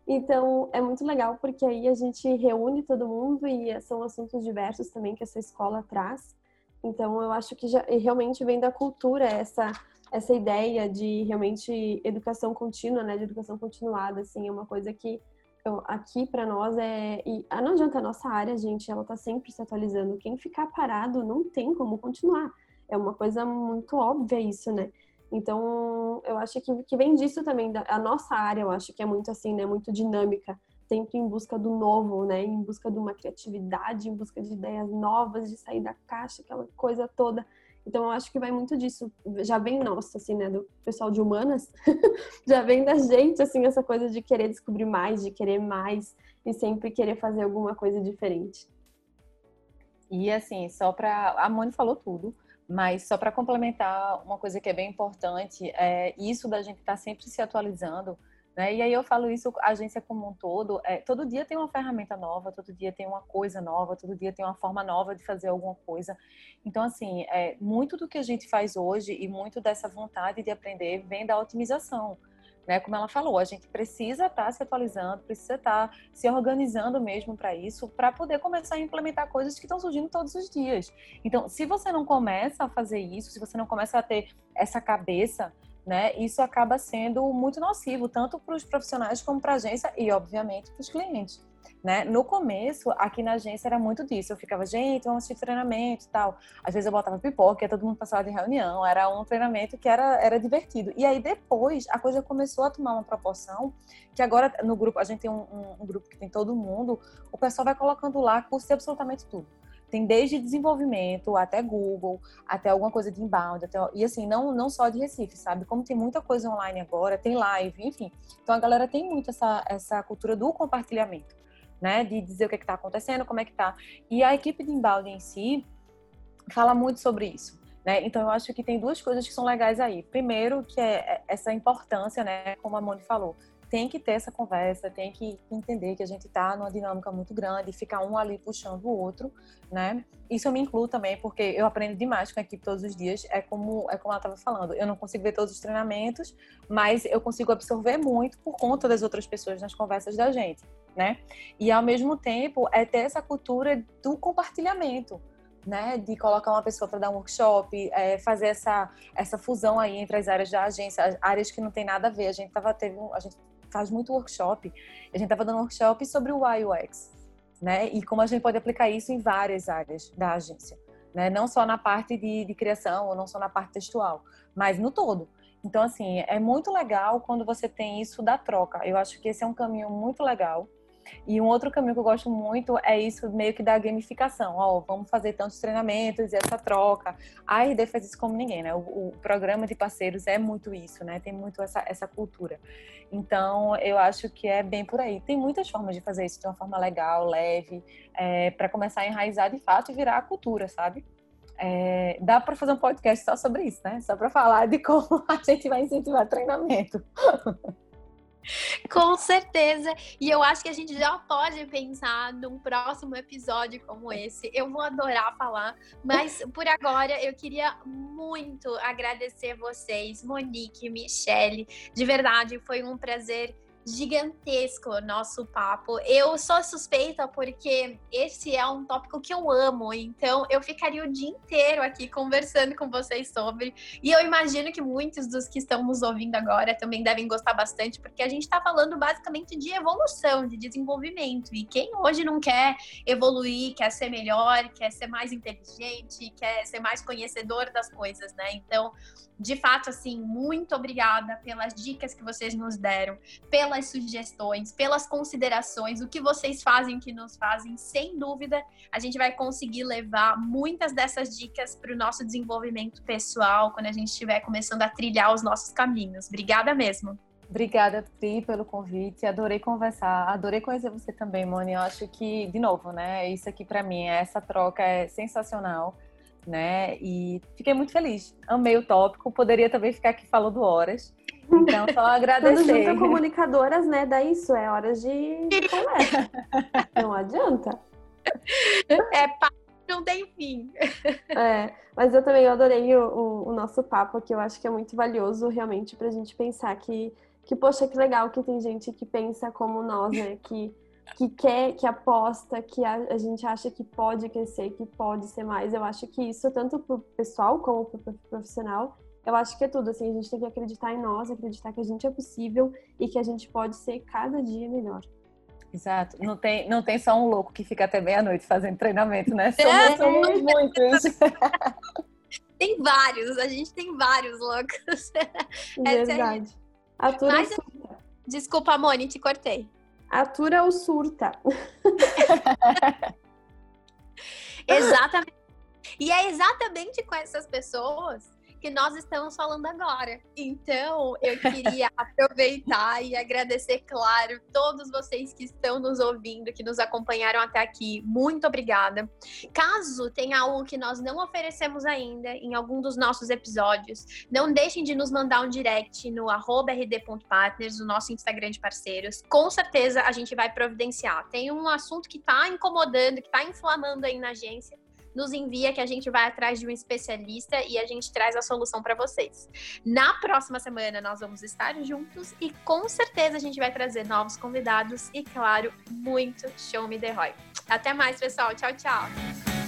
Então é muito legal porque aí a gente reúne todo mundo e são assuntos diversos também que essa escola traz. Então eu acho que já realmente vem da cultura essa essa ideia de realmente educação contínua, né, de educação continuada, assim, é uma coisa que eu, aqui para nós é e ah, não adianta a nossa área, gente, ela tá sempre se atualizando. Quem ficar parado não tem como continuar. É uma coisa muito óbvia isso, né? Então, eu acho que, que vem disso também, da, a nossa área, eu acho que é muito assim, né, muito dinâmica, sempre em busca do novo, né, em busca de uma criatividade, em busca de ideias novas, de sair da caixa, aquela coisa toda. Então eu acho que vai muito disso, já vem nossa, assim, né, do pessoal de humanas, já vem da gente, assim, essa coisa de querer descobrir mais, de querer mais e sempre querer fazer alguma coisa diferente. E assim, só para a Moni falou tudo, mas só para complementar uma coisa que é bem importante, é isso da gente estar tá sempre se atualizando né? E aí eu falo isso, agência como um todo, é, todo dia tem uma ferramenta nova, todo dia tem uma coisa nova, todo dia tem uma forma nova de fazer alguma coisa. Então, assim, é, muito do que a gente faz hoje e muito dessa vontade de aprender vem da otimização. Né? Como ela falou, a gente precisa estar tá se atualizando, precisa estar tá se organizando mesmo para isso, para poder começar a implementar coisas que estão surgindo todos os dias. Então, se você não começa a fazer isso, se você não começa a ter essa cabeça né? Isso acaba sendo muito nocivo, tanto para os profissionais como para a agência e, obviamente, para os clientes. Né? No começo, aqui na agência era muito disso. Eu ficava, gente, vamos assistir treinamento e tal. Às vezes eu botava pipoca, todo mundo passava de reunião. Era um treinamento que era, era divertido. E aí depois a coisa começou a tomar uma proporção que agora no grupo, a gente tem um, um, um grupo que tem todo mundo, o pessoal vai colocando lá curso de absolutamente tudo. Tem desde desenvolvimento até Google, até alguma coisa de inbound, até, e assim, não, não só de Recife, sabe? Como tem muita coisa online agora, tem live, enfim. Então a galera tem muito essa, essa cultura do compartilhamento, né? De dizer o que é está acontecendo, como é que está. E a equipe de inbound em si fala muito sobre isso. Né? Então, eu acho que tem duas coisas que são legais aí. Primeiro, que é essa importância, né, como a Moni falou, tem que ter essa conversa, tem que entender que a gente está numa dinâmica muito grande, ficar um ali puxando o outro, né? Isso eu me incluo também, porque eu aprendo demais com a equipe todos os dias. É como, é como ela estava falando, eu não consigo ver todos os treinamentos, mas eu consigo absorver muito por conta das outras pessoas nas conversas da gente, né? E ao mesmo tempo é ter essa cultura do compartilhamento, né, de colocar uma pessoa para dar um workshop, é, fazer essa, essa fusão aí entre as áreas da agência, áreas que não tem nada a ver. A gente tava teve, a gente faz muito workshop. A gente estava dando um workshop sobre o UX, né? E como a gente pode aplicar isso em várias áreas da agência, né? Não só na parte de, de criação ou não só na parte textual, mas no todo. Então, assim, é muito legal quando você tem isso da troca. Eu acho que esse é um caminho muito legal e um outro caminho que eu gosto muito é isso meio que da gamificação. Ó, oh, vamos fazer tantos treinamentos e essa troca. A RD faz isso como ninguém, né? O, o, programa de parceiros é muito isso, né? Tem muito essa, essa cultura. Então, eu acho que é bem por aí. Tem muitas formas de fazer isso de uma forma legal, leve, é, para começar a enraizar de fato e virar a cultura, sabe? É, dá para fazer um podcast só sobre isso, né? Só para falar de como a gente vai incentivar treinamento. Com certeza. E eu acho que a gente já pode pensar num próximo episódio como esse. Eu vou adorar falar, mas por agora eu queria muito agradecer vocês, Monique Michele. De verdade, foi um prazer gigantesco nosso papo. Eu sou suspeita porque esse é um tópico que eu amo, então eu ficaria o dia inteiro aqui conversando com vocês sobre. E eu imagino que muitos dos que estão nos ouvindo agora também devem gostar bastante, porque a gente está falando basicamente de evolução, de desenvolvimento. E quem hoje não quer evoluir, quer ser melhor, quer ser mais inteligente, quer ser mais conhecedor das coisas, né? Então, de fato, assim, muito obrigada pelas dicas que vocês nos deram, pelas sugestões, pelas considerações, o que vocês fazem que nos fazem, sem dúvida, a gente vai conseguir levar muitas dessas dicas para o nosso desenvolvimento pessoal quando a gente estiver começando a trilhar os nossos caminhos. Obrigada mesmo. Obrigada, Pri, pelo convite. Adorei conversar. Adorei conhecer você também, Moni. Eu acho que, de novo, né? Isso aqui para mim, essa troca é sensacional né? E fiquei muito feliz. Amei o tópico. Poderia também ficar aqui falando horas. Então, só agradecer. Quando junta comunicadoras, né, dá isso, é hora de conversa. Não adianta. É papo não tem fim. É, mas eu também adorei o, o, o, nosso papo, que eu acho que é muito valioso realmente pra gente pensar que, que, poxa, que legal que tem gente que pensa como nós, né? Que, que quer, que aposta, que a, a gente acha que pode crescer, que pode ser mais. Eu acho que isso, tanto pro pessoal como pro profissional, eu acho que é tudo, assim, a gente tem que acreditar em nós, acreditar que a gente é possível e que a gente pode ser cada dia melhor. Exato. Não tem, não tem só um louco que fica até meia-noite fazendo treinamento, né? Somos, é. somos muitos. tem vários, a gente tem vários loucos. Verdade. Atura Mas, surta. Desculpa, Moni, te cortei. Atura ou surta. exatamente. E é exatamente com essas pessoas que nós estamos falando agora. Então, eu queria aproveitar e agradecer, claro, todos vocês que estão nos ouvindo, que nos acompanharam até aqui. Muito obrigada. Caso tenha algo que nós não oferecemos ainda em algum dos nossos episódios, não deixem de nos mandar um direct no rd.partners, o nosso Instagram de parceiros. Com certeza a gente vai providenciar. Tem um assunto que está incomodando, que está inflamando aí na agência nos envia que a gente vai atrás de um especialista e a gente traz a solução para vocês. Na próxima semana nós vamos estar juntos e com certeza a gente vai trazer novos convidados e, claro, muito show me the Roy. Até mais, pessoal. Tchau, tchau.